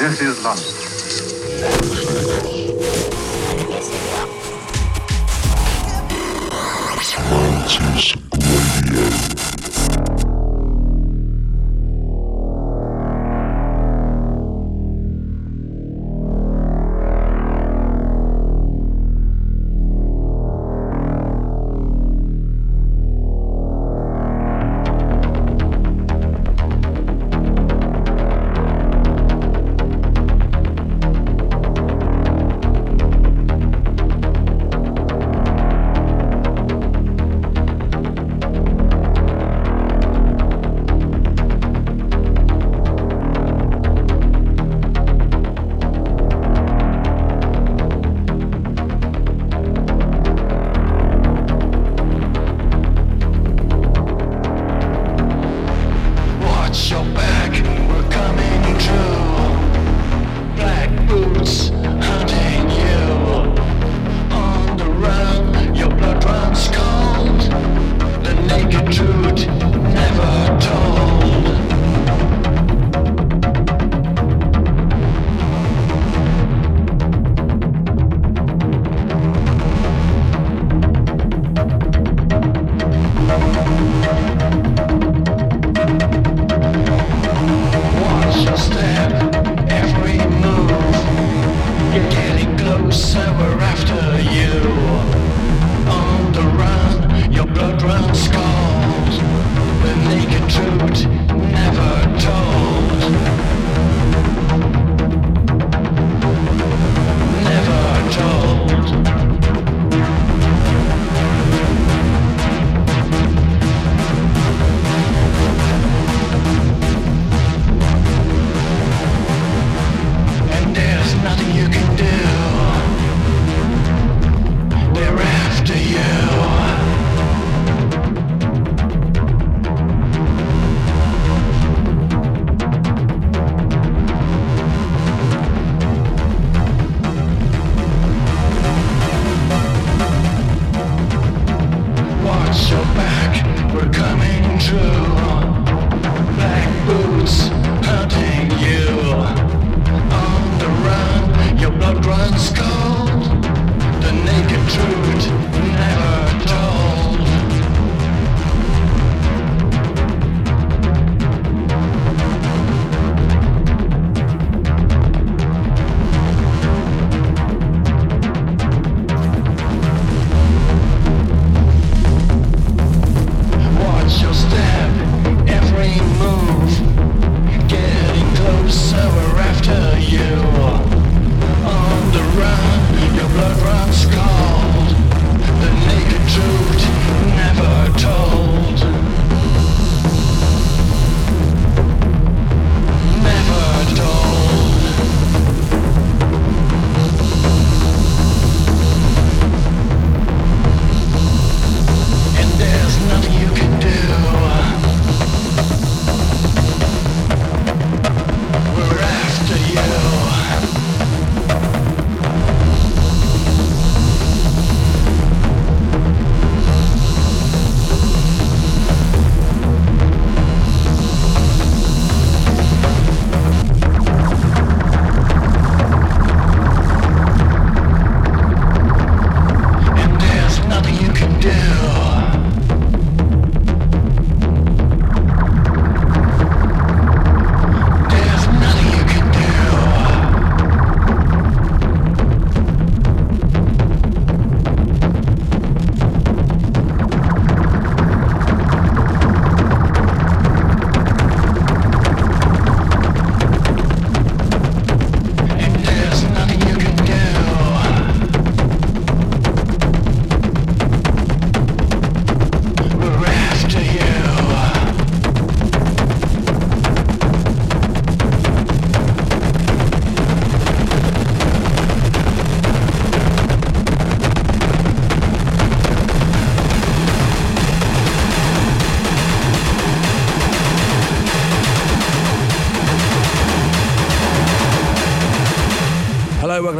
This is London.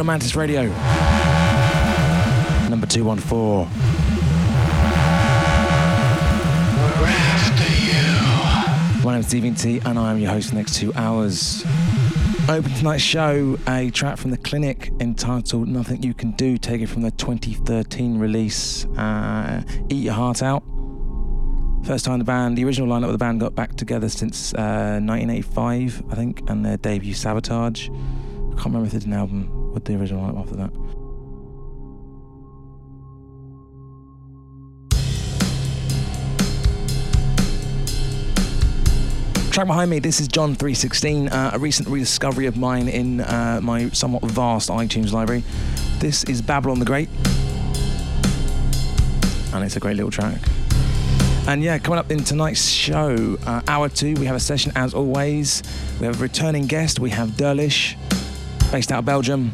Hello, welcome to Mantis Radio. Number 214. We're after you. My name's Stephen T, and I am your host for the next two hours. Open tonight's show a track from the Clinic entitled Nothing You Can Do, taken from the 2013 release uh, Eat Your Heart Out. First time the band, the original lineup of the band got back together since uh, 1985, I think, and their debut Sabotage. I can't remember if they did an album with the original lineup after that. Track behind me, this is John 316, uh, a recent rediscovery of mine in uh, my somewhat vast iTunes library. This is Babylon the Great, and it's a great little track. And yeah, coming up in tonight's show, uh, hour two, we have a session as always. We have a returning guest, we have Derlish, based out of Belgium.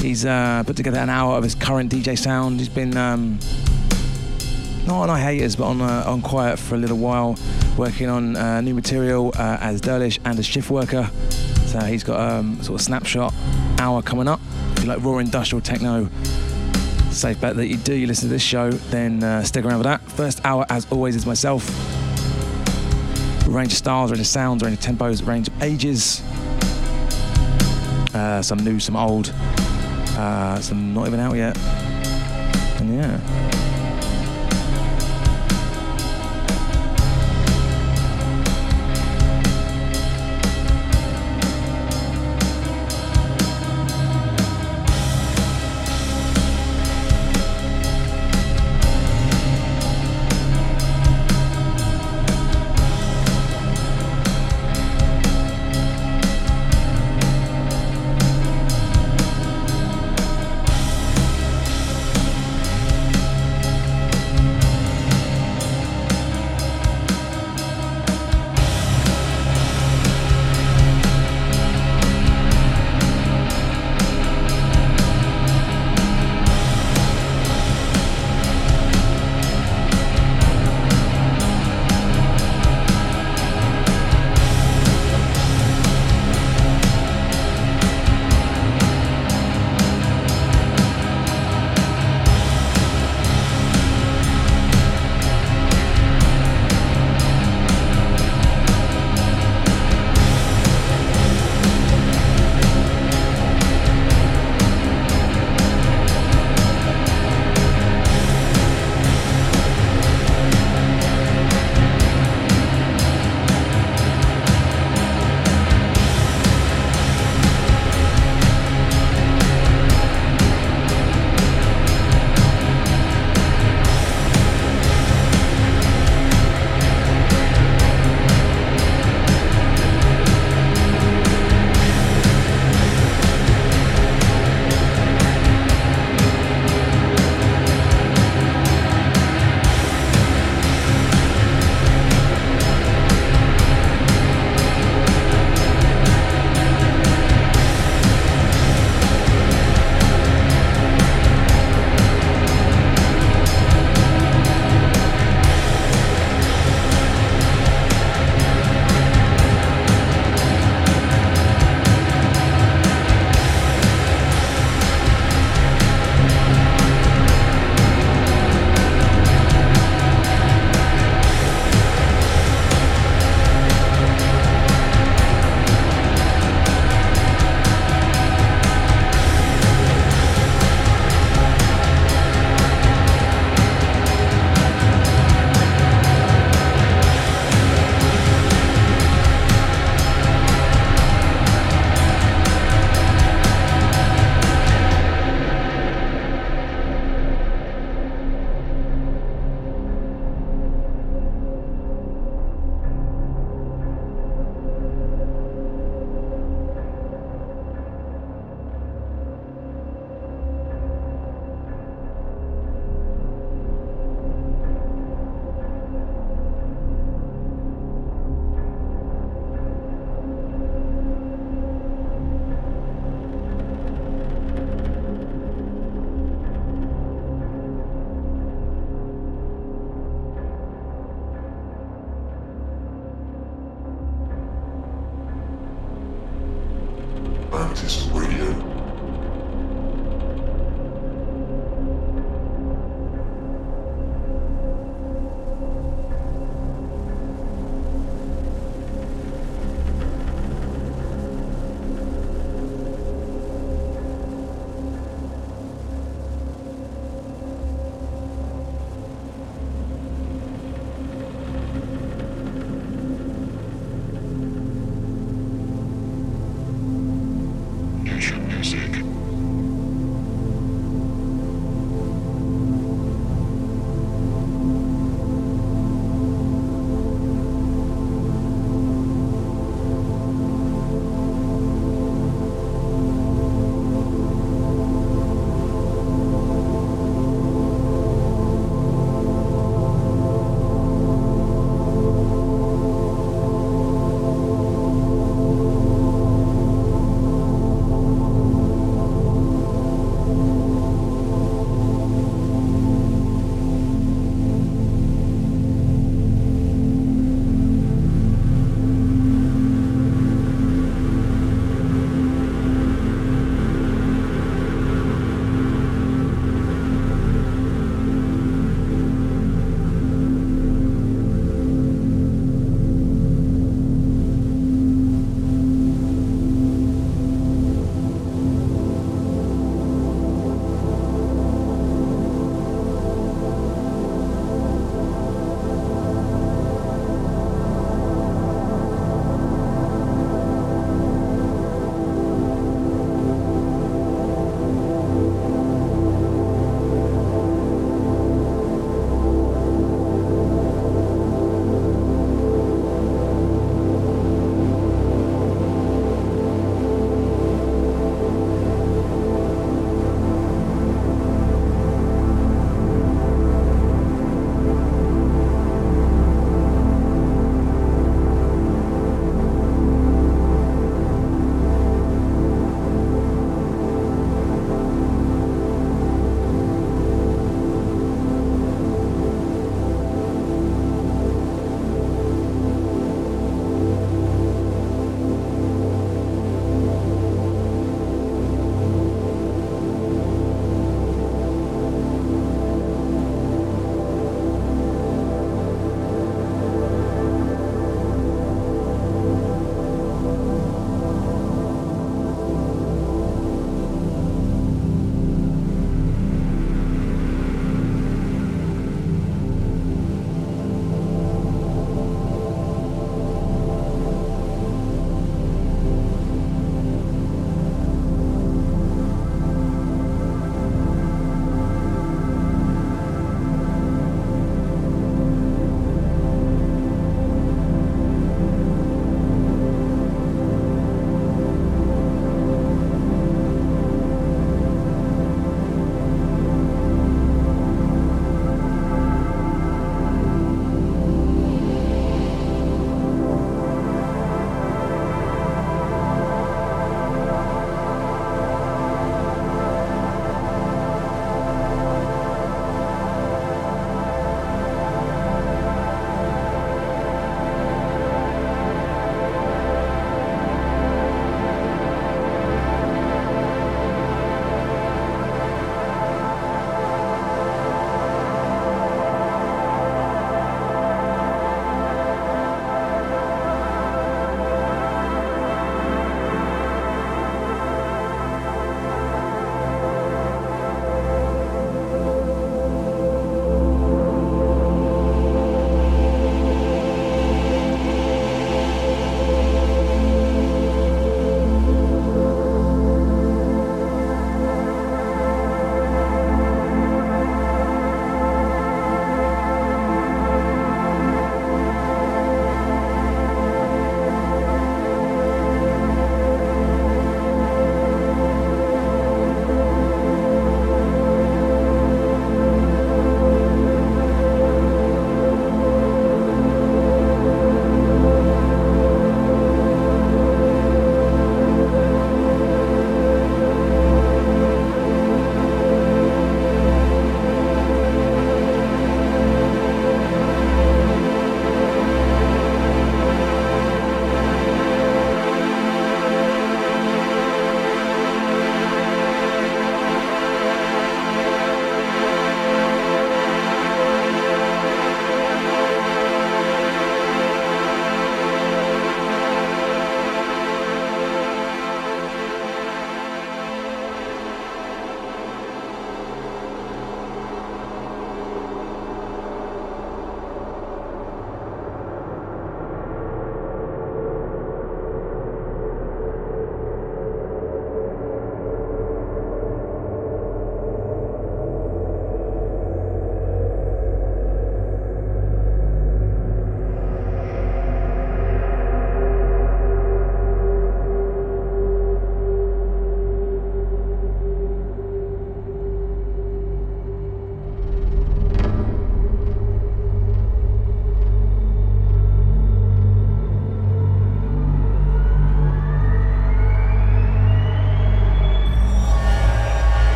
He's uh, put together an hour of his current DJ sound. He's been um, not on hiatus, but on uh, on quiet for a little while, working on uh, new material uh, as Derlish and as shift worker. So he's got um, a sort of snapshot hour coming up. If you like raw industrial techno, safe bet that you do. You listen to this show, then uh, stick around for that. First hour, as always, is myself. Range of styles, range of sounds, range of tempos, range of ages. Uh, some new, some old, uh, some not even out yet. And yeah.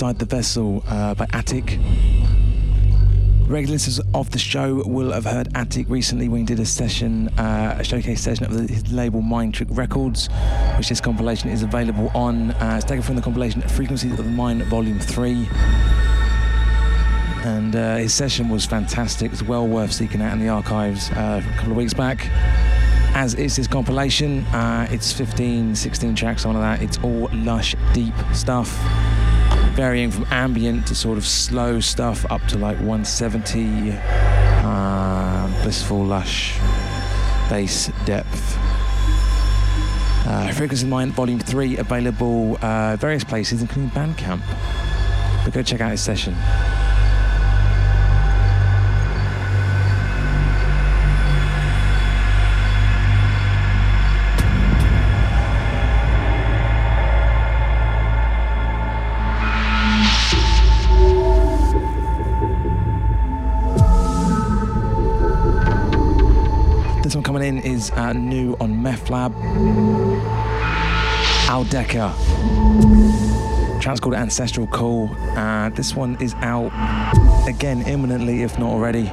Inside the Vessel uh, by Attic. Regular listeners of the show will have heard Attic recently when he did a session, uh, a showcase session of his label Mind Trick Records, which this compilation is available on. Uh, it's taken from the compilation Frequencies of the Mind Volume 3. And uh, his session was fantastic. It's well worth seeking out in the archives uh, a couple of weeks back as is this compilation. Uh, it's 15, 16 tracks, like that. It's all lush, deep stuff, varying from ambient to sort of slow stuff up to like 170, uh, blissful, lush bass depth. Uh, Frequency Mind Volume 3 available uh, various places, including Bandcamp. But go check out his session. New on Methlab. Aldeca. Track's called Ancestral Call. Uh, this one is out again imminently, if not already.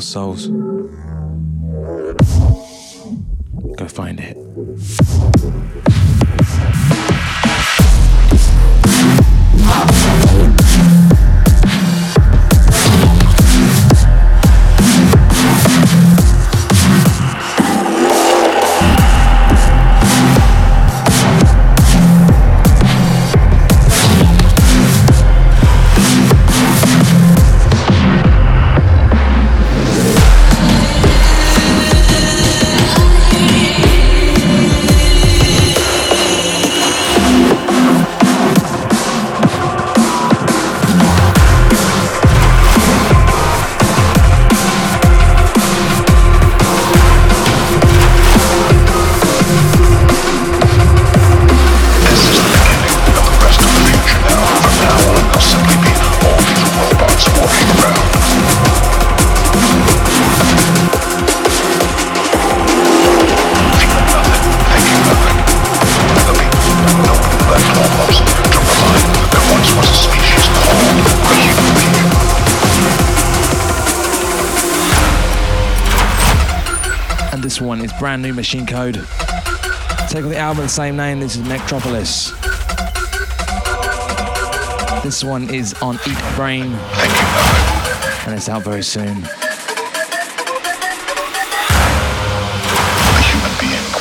Called This one is brand new Machine Code. Take on the album the same name. This is Nectropolis. This one is on Eat Brain. And it's out very soon. A human being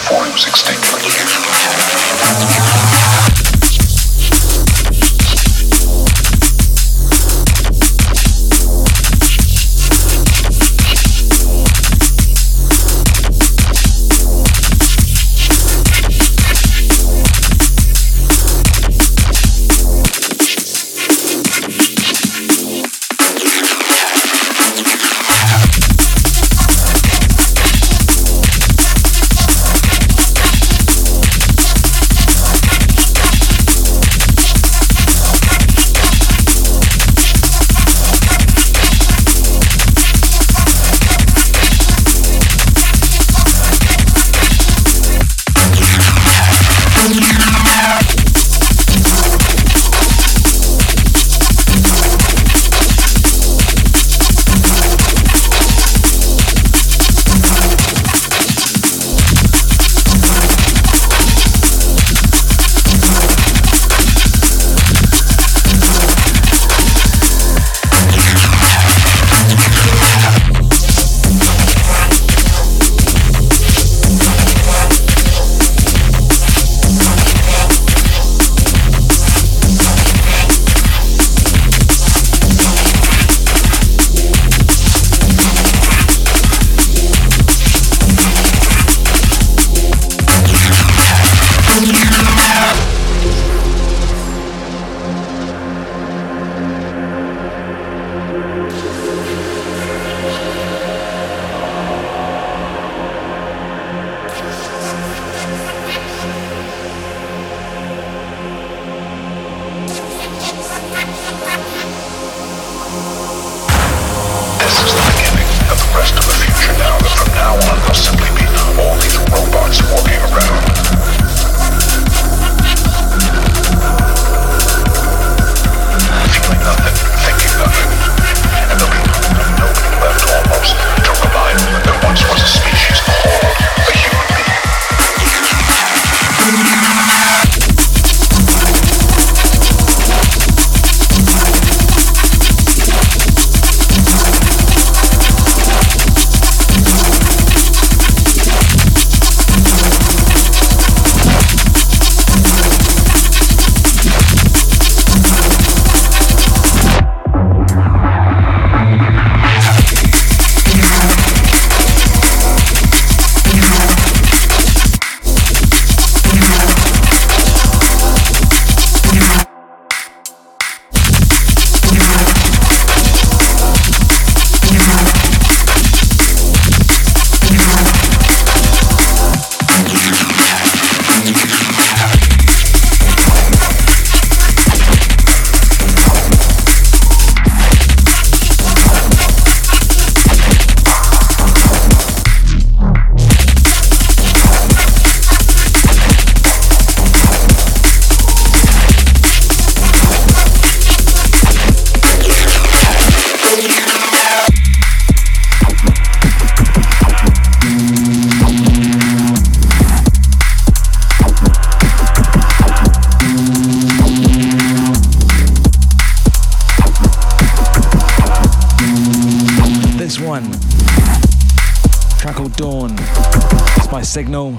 Signal.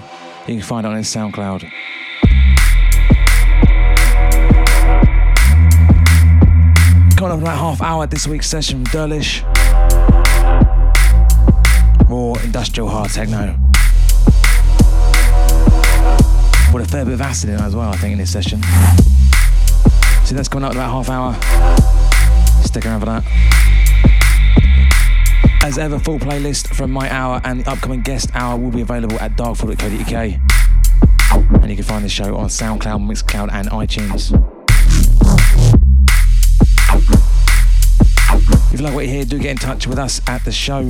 You can find it on his SoundCloud. Coming up in about half hour this week's session from Derlish. More industrial hard techno. With a fair bit of acid in as well, I think, in this session. So that's coming up in about half hour. Stick around for that. As ever, full playlist from my hour and the upcoming guest hour will be available at darkfloor.co.uk. And you can find the show on SoundCloud, Mixcloud, and iTunes. If you like what you hear, do get in touch with us at the show.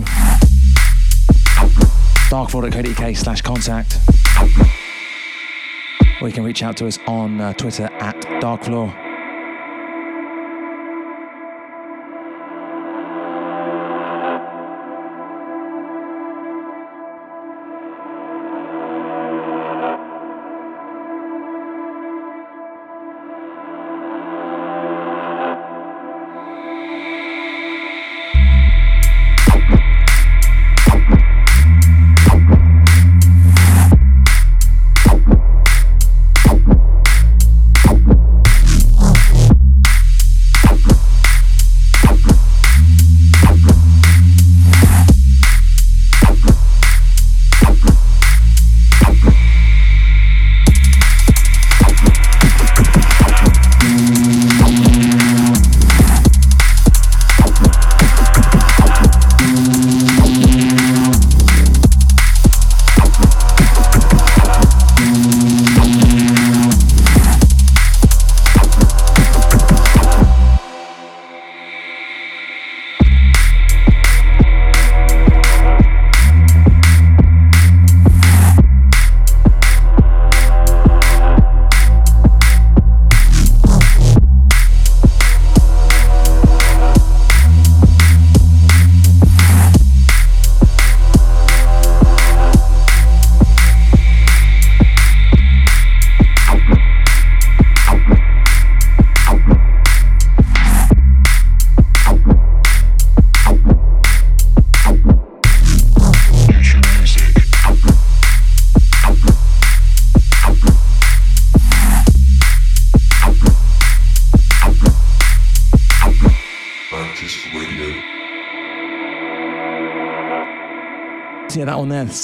darkfloor.co.uk slash contact. Or you can reach out to us on uh, Twitter at darkfloor.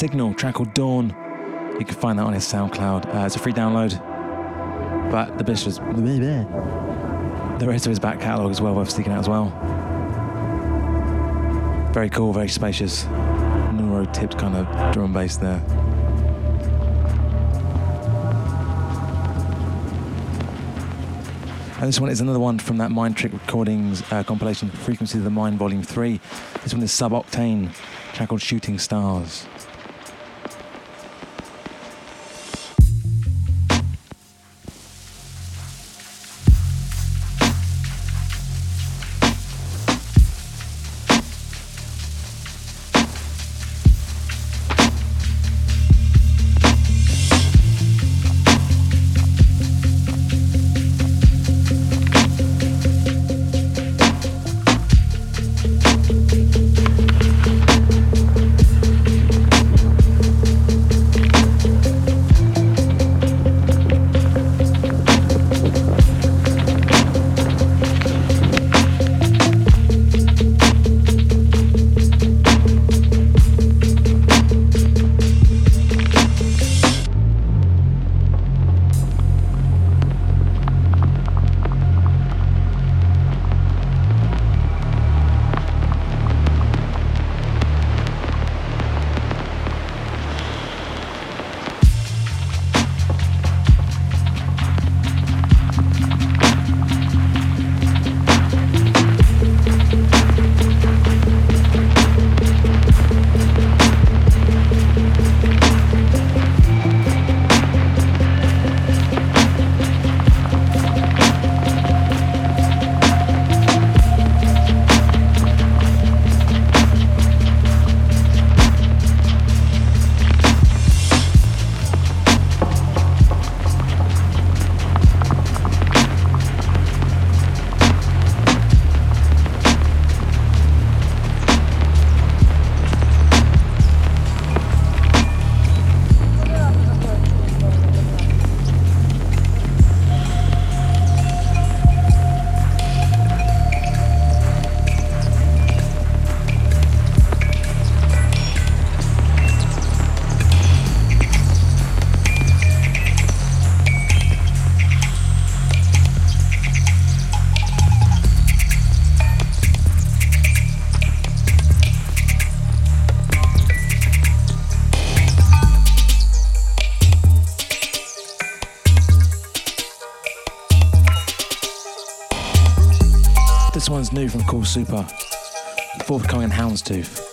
Signal, track called Dawn. You can find that on his SoundCloud. Uh, it's a free download. But the best was the rest of his back catalogue as well, worth sticking out as well. Very cool, very spacious. Neuro tipped kind of drum and bass there. And this one is another one from that Mind Trick Recordings uh, compilation, Frequency of the Mind Volume 3. This one is Sub Octane, track called Shooting Stars. Cool Super, forthcoming Houndstooth.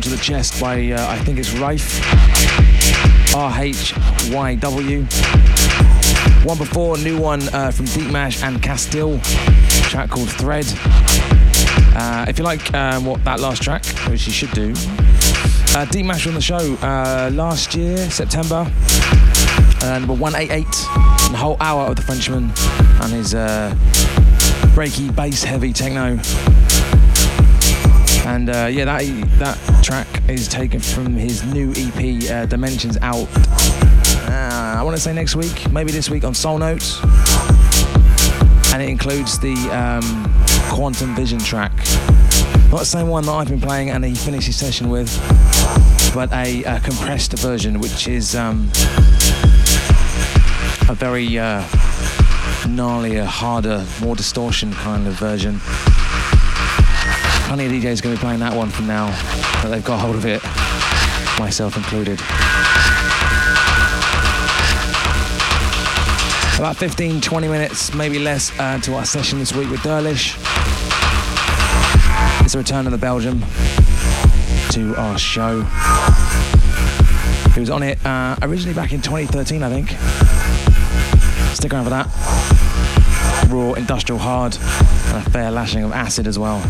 To the Chest by, uh, I think it's Rife. R H Y W. One before, new one uh, from Deep Mash and Castile, track called Thread. Uh, if you like um, what that last track, which you should do, uh, Deep Mash on the show uh, last year, September, uh, number 188, and the whole hour of the Frenchman and his breaky bass heavy techno. And uh, yeah, that that track is taken from his new EP, uh, Dimensions, out. Uh, I want to say next week, maybe this week on Soul Notes, and it includes the um, Quantum Vision track. Not the same one that I've been playing and he finished his session with, but a, a compressed version, which is um, a very uh, gnarlier, harder, more distortion kind of version. Plenty of DJs going to be playing that one from now that they've got hold of it, myself included. About 15, 20 minutes, maybe less, uh, to our session this week with Derlish. It's a return of the Belgium to our show. He was on it uh, originally back in 2013, I think. Stick around for that. Raw, industrial hard, and a fair lashing of acid as well.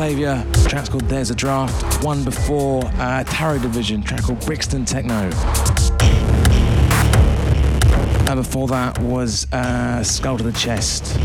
Saviour. Track's called There's a Draft. One before uh, Tarot Division, track called Brixton Techno. And before that was uh, Skull to the Chest.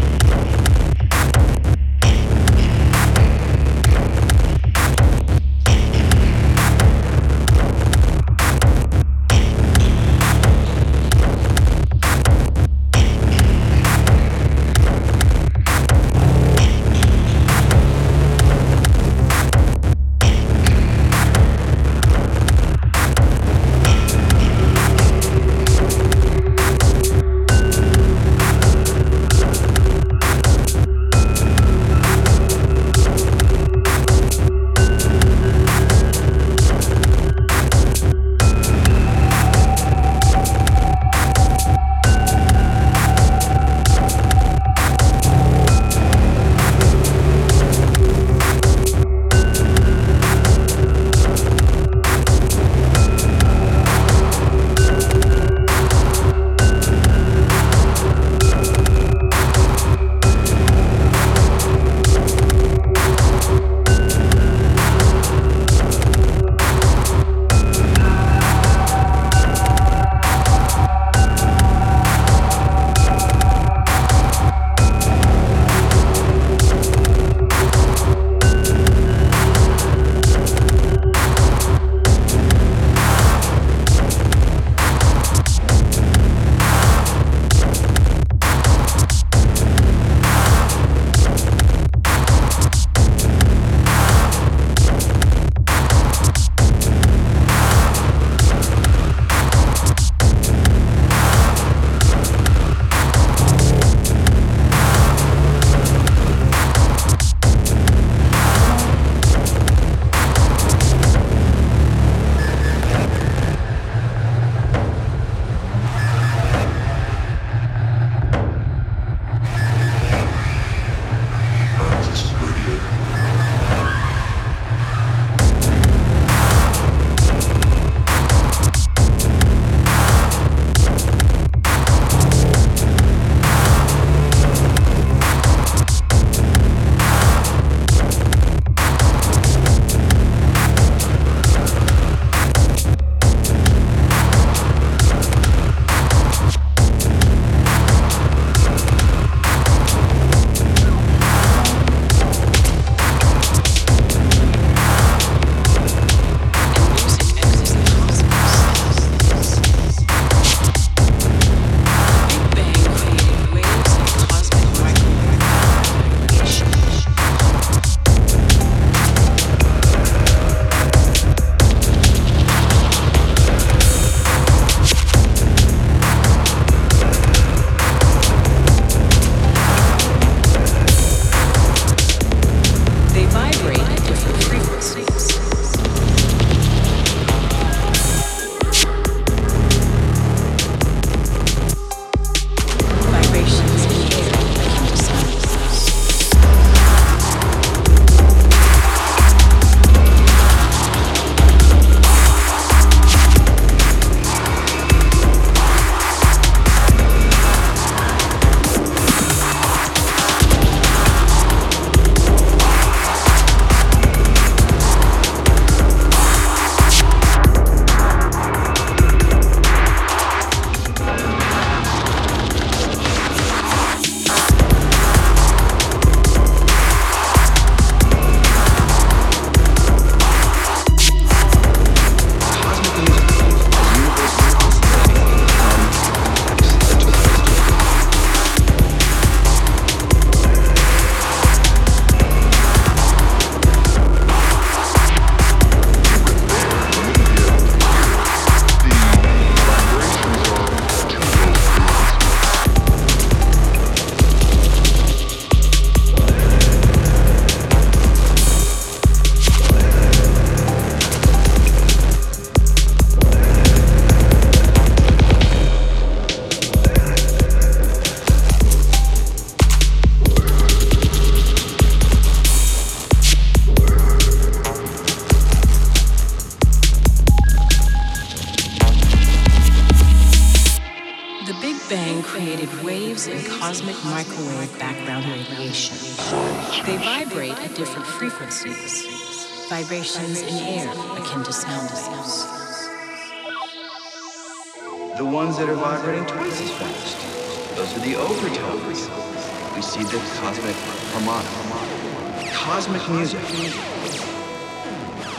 Cosmic harmonic, cosmic music.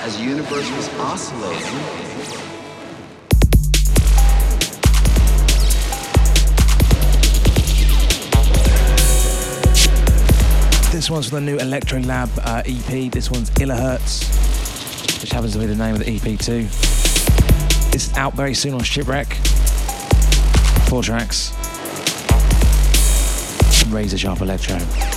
As the universe was oscillating, This one's from the new Electro Lab uh, EP. This one's Illahertz, which happens to be the name of the EP too. It's out very soon on Shipwrec. Four tracks. Razor sharp electro.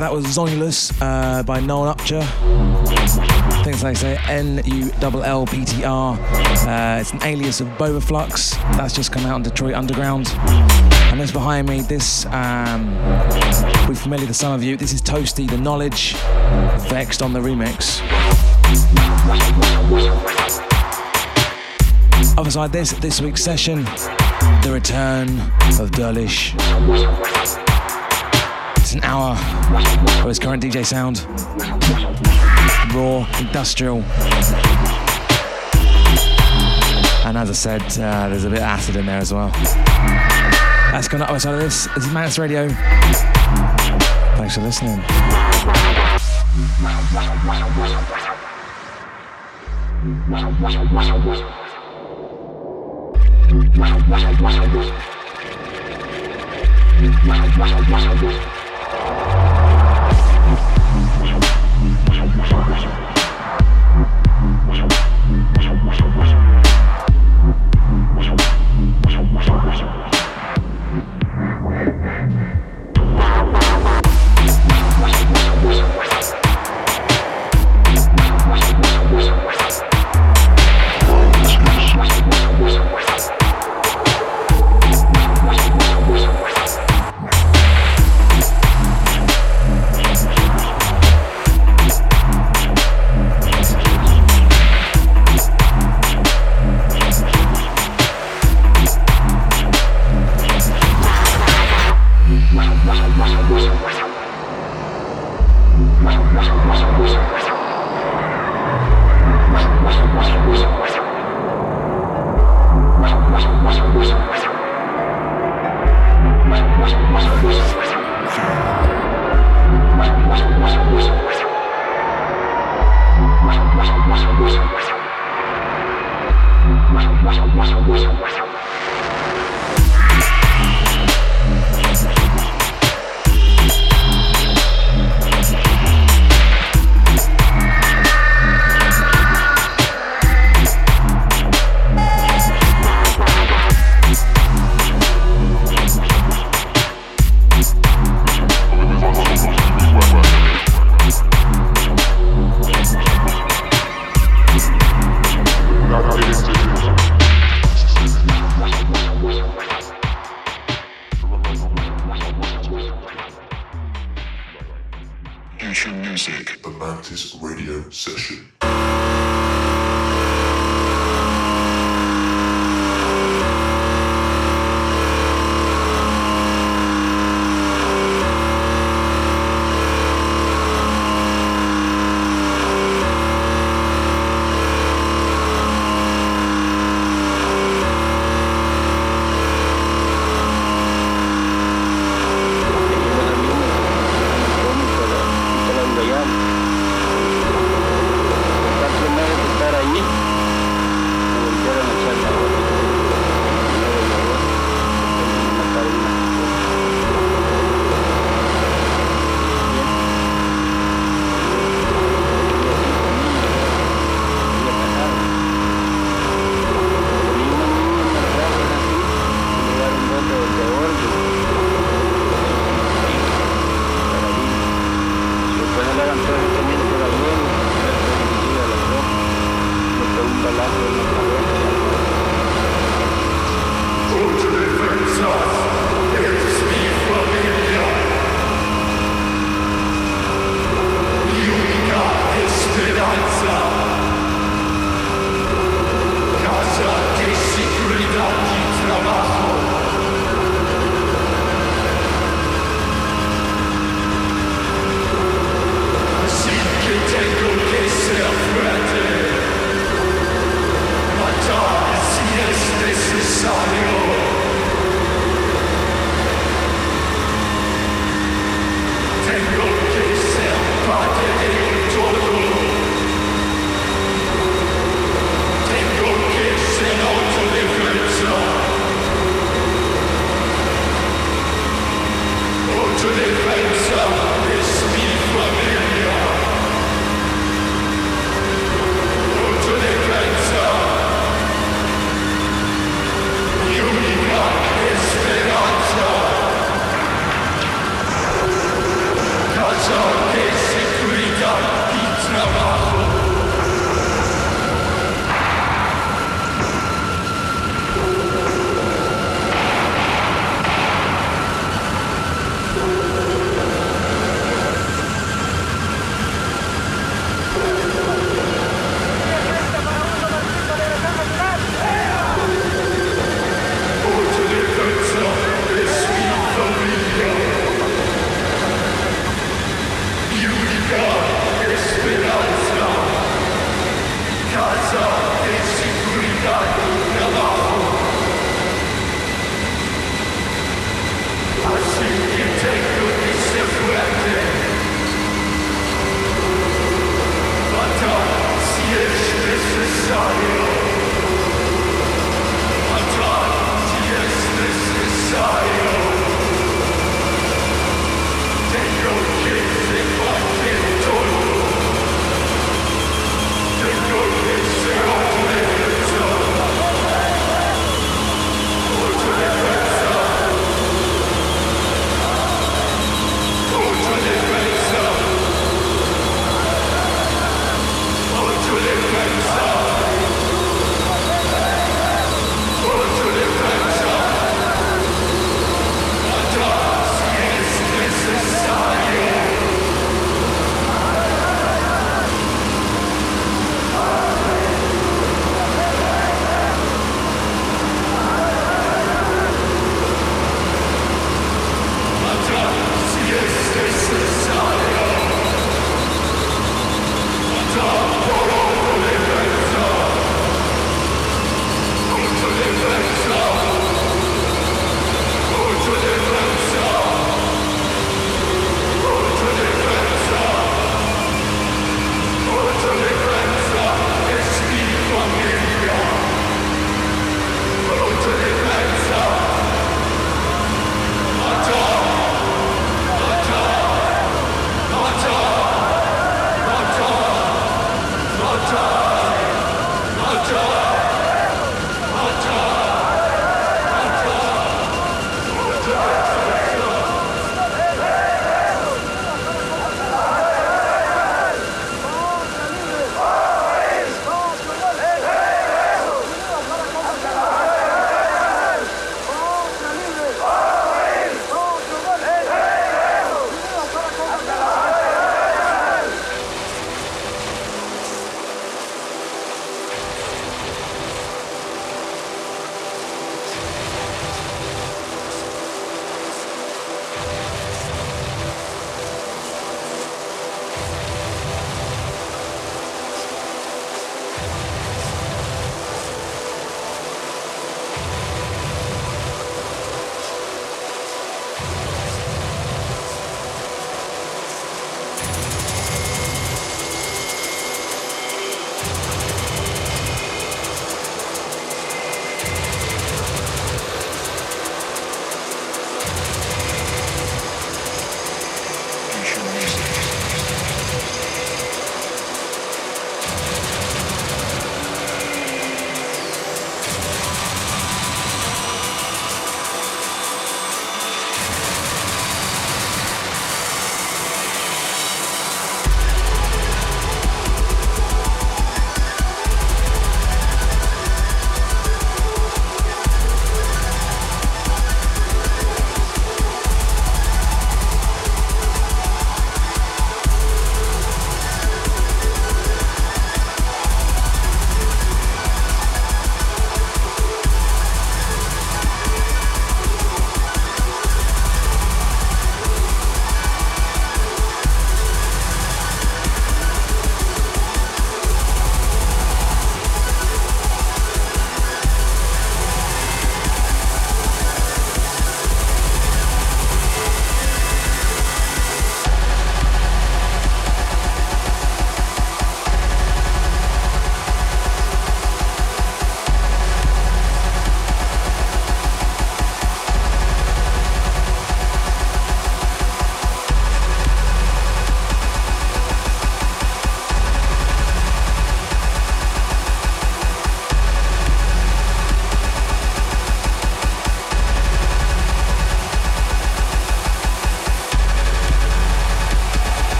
That was Zonulus uh, by Noel. I think they say N U L L P T R. Uh, it's an alias of Boba Flux. That's just come out on Detroit Underground. And this behind me, this um, will be familiar to some of you. This is Toasty, The Knowledge, Vex'd on the remix. Other side this, this week's session, the return of Derlish. That's an hour of his current DJ sound. Raw, industrial. And as I said, uh, there's a bit of acid in there as well. That's going gone up outside of this. This is Manus Radio. Thanks for listening. Wow, wow, wow, wow.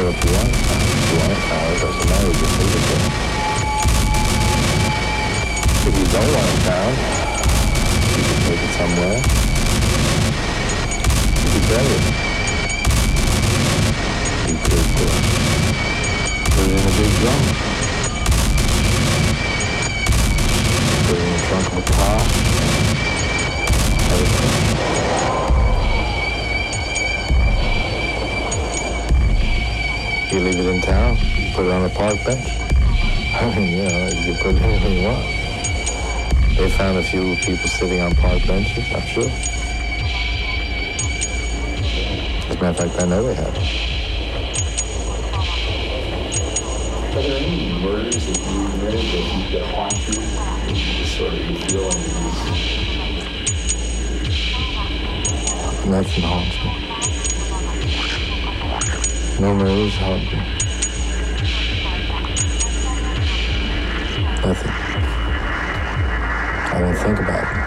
It found, it doesn't matter. You just leave it. If you don't want it found, you can take it somewhere. You could bury it. You could uh, put it in a big drum. Put it in the trunk of a car. Have You leave it in town, you put it on a park bench. I mean, you know, you put it anywhere you want. They found a few people sitting on park benches, I'm sure. As a matter of fact, I know they have. Are there any murders that you committed that you that haunt you? That you sort of you feel you Nothing haunts me. No murders haunt me. Nothing. I don't think about it.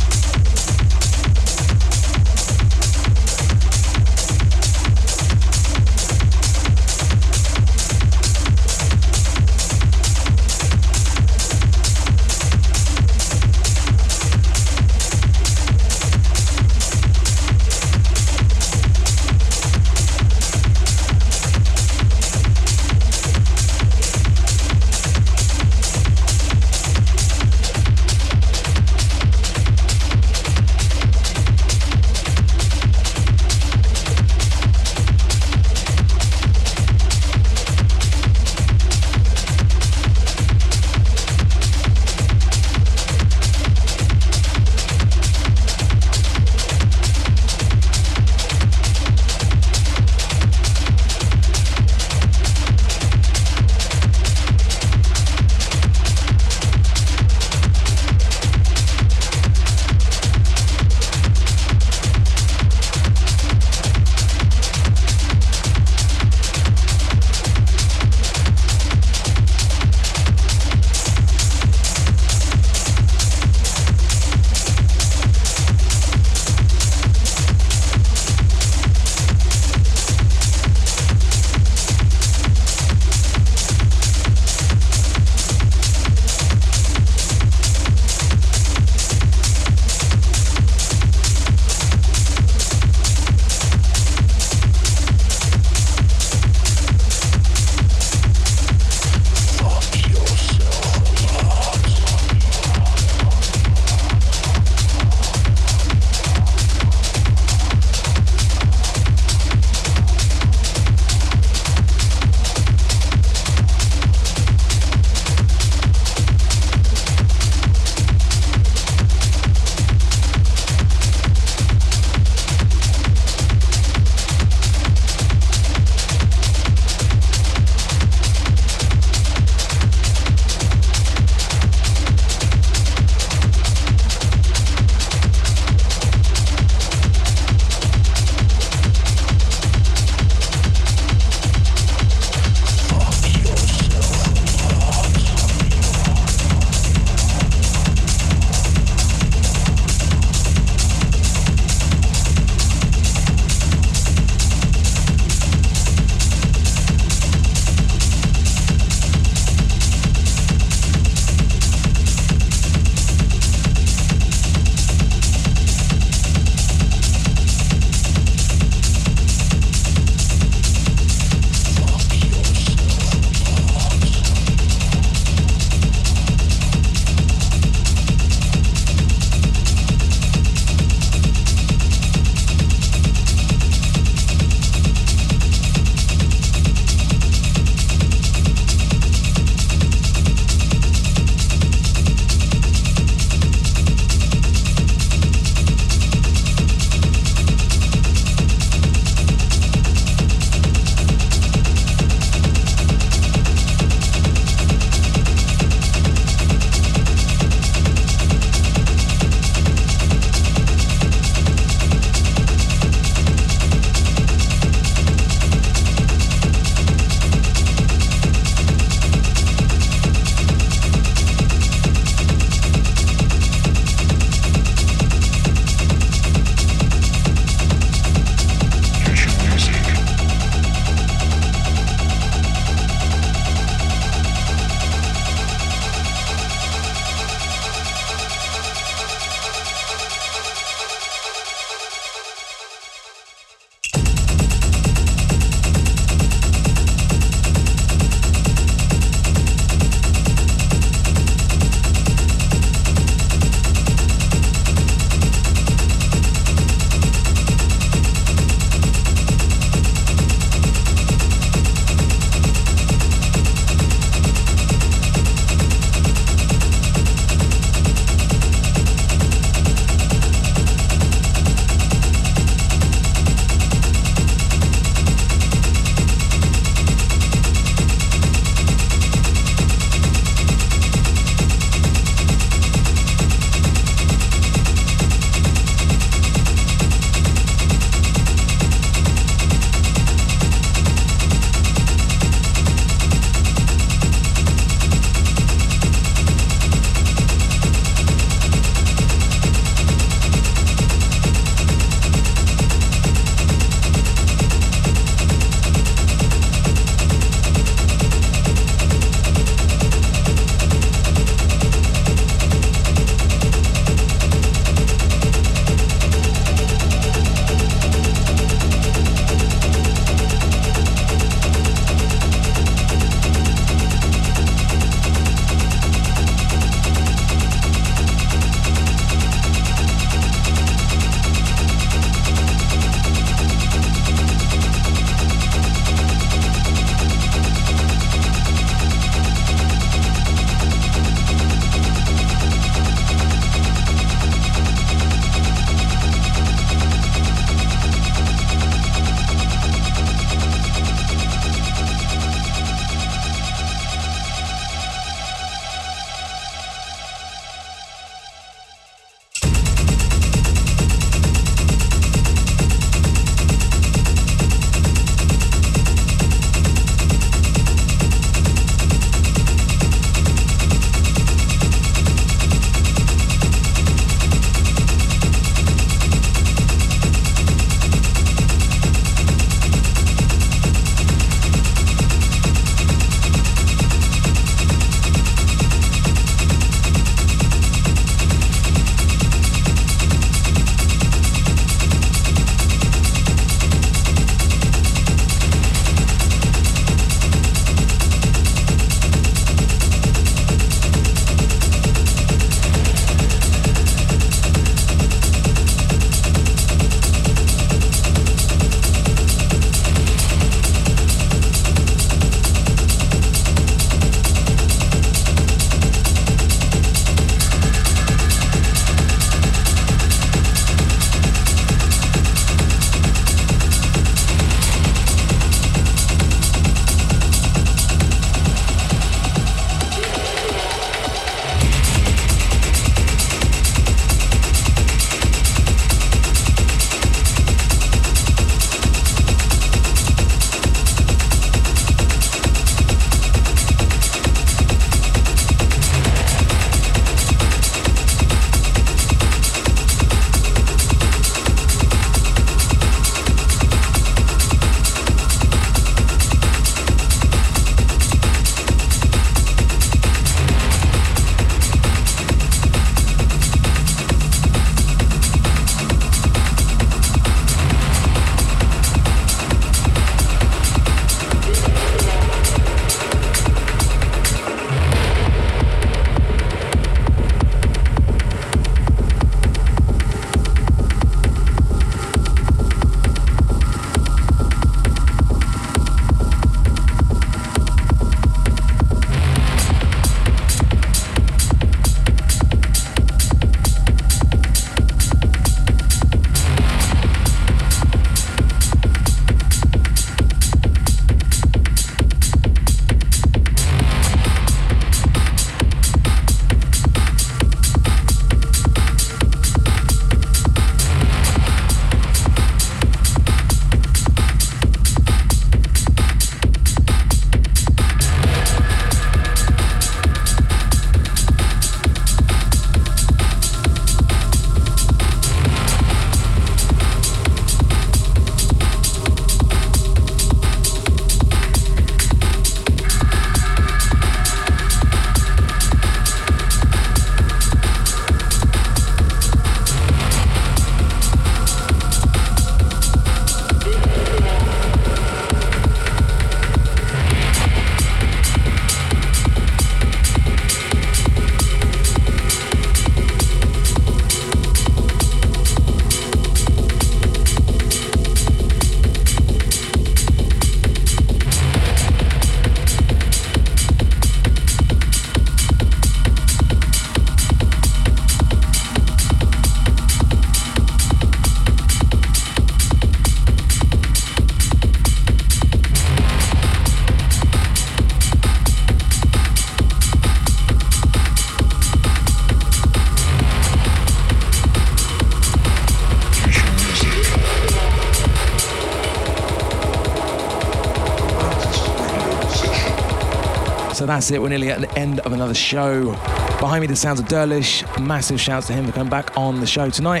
That's it. We're nearly at the end of another show. Behind me, the sounds of Derlish. Massive shouts to him for coming back on the show tonight.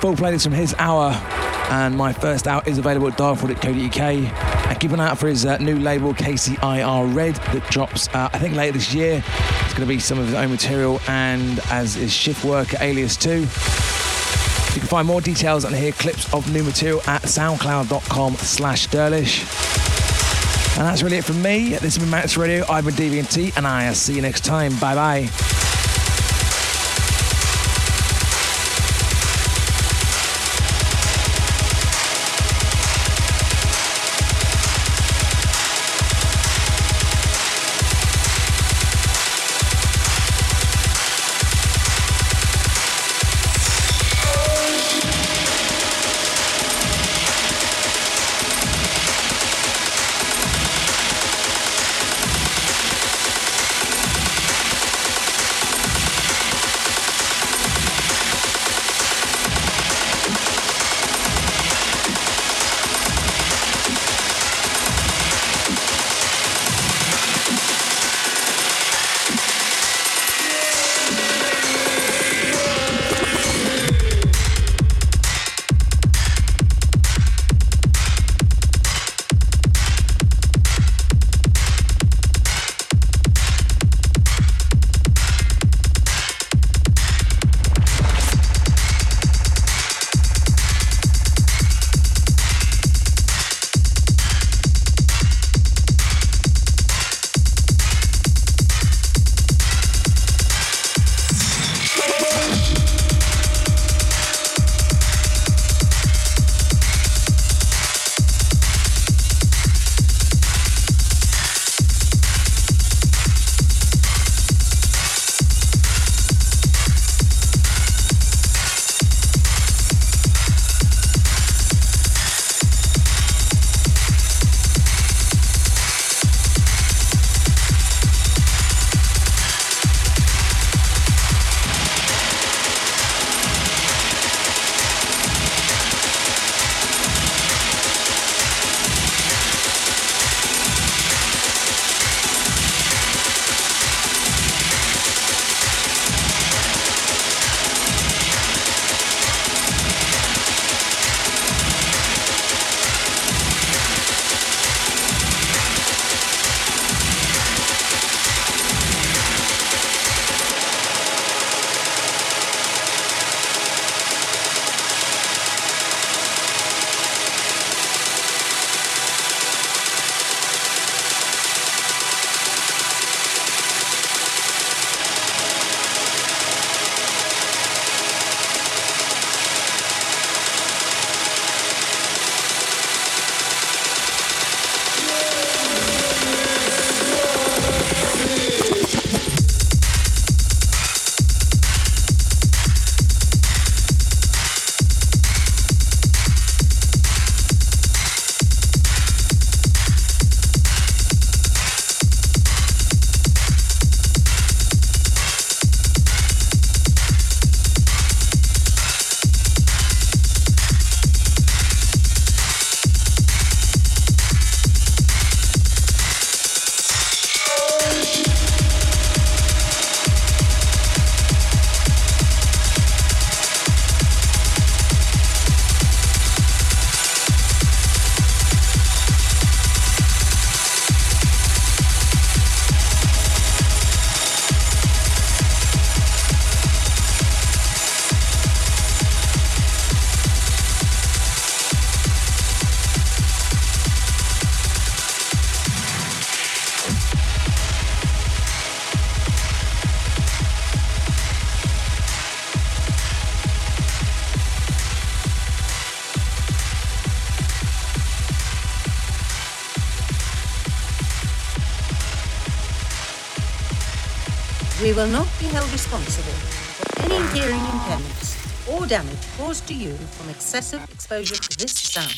Full playlist from his hour, and my first out is available at darkfloor.co.uk. And keep an eye out for his uh, new label, KCIR Red, that drops, uh, I think, later this year. It's going to be some of his own material, and as is Shipwrec Alias 2. You can find more details and hear clips of new material at soundcloud.com slash Derlish. And that's really it from me. This has been Max Radio. I've been DVNT, and I'll see you next time. Bye bye. Responsible for any hearing impairments or damage caused to you from excessive exposure to this sound.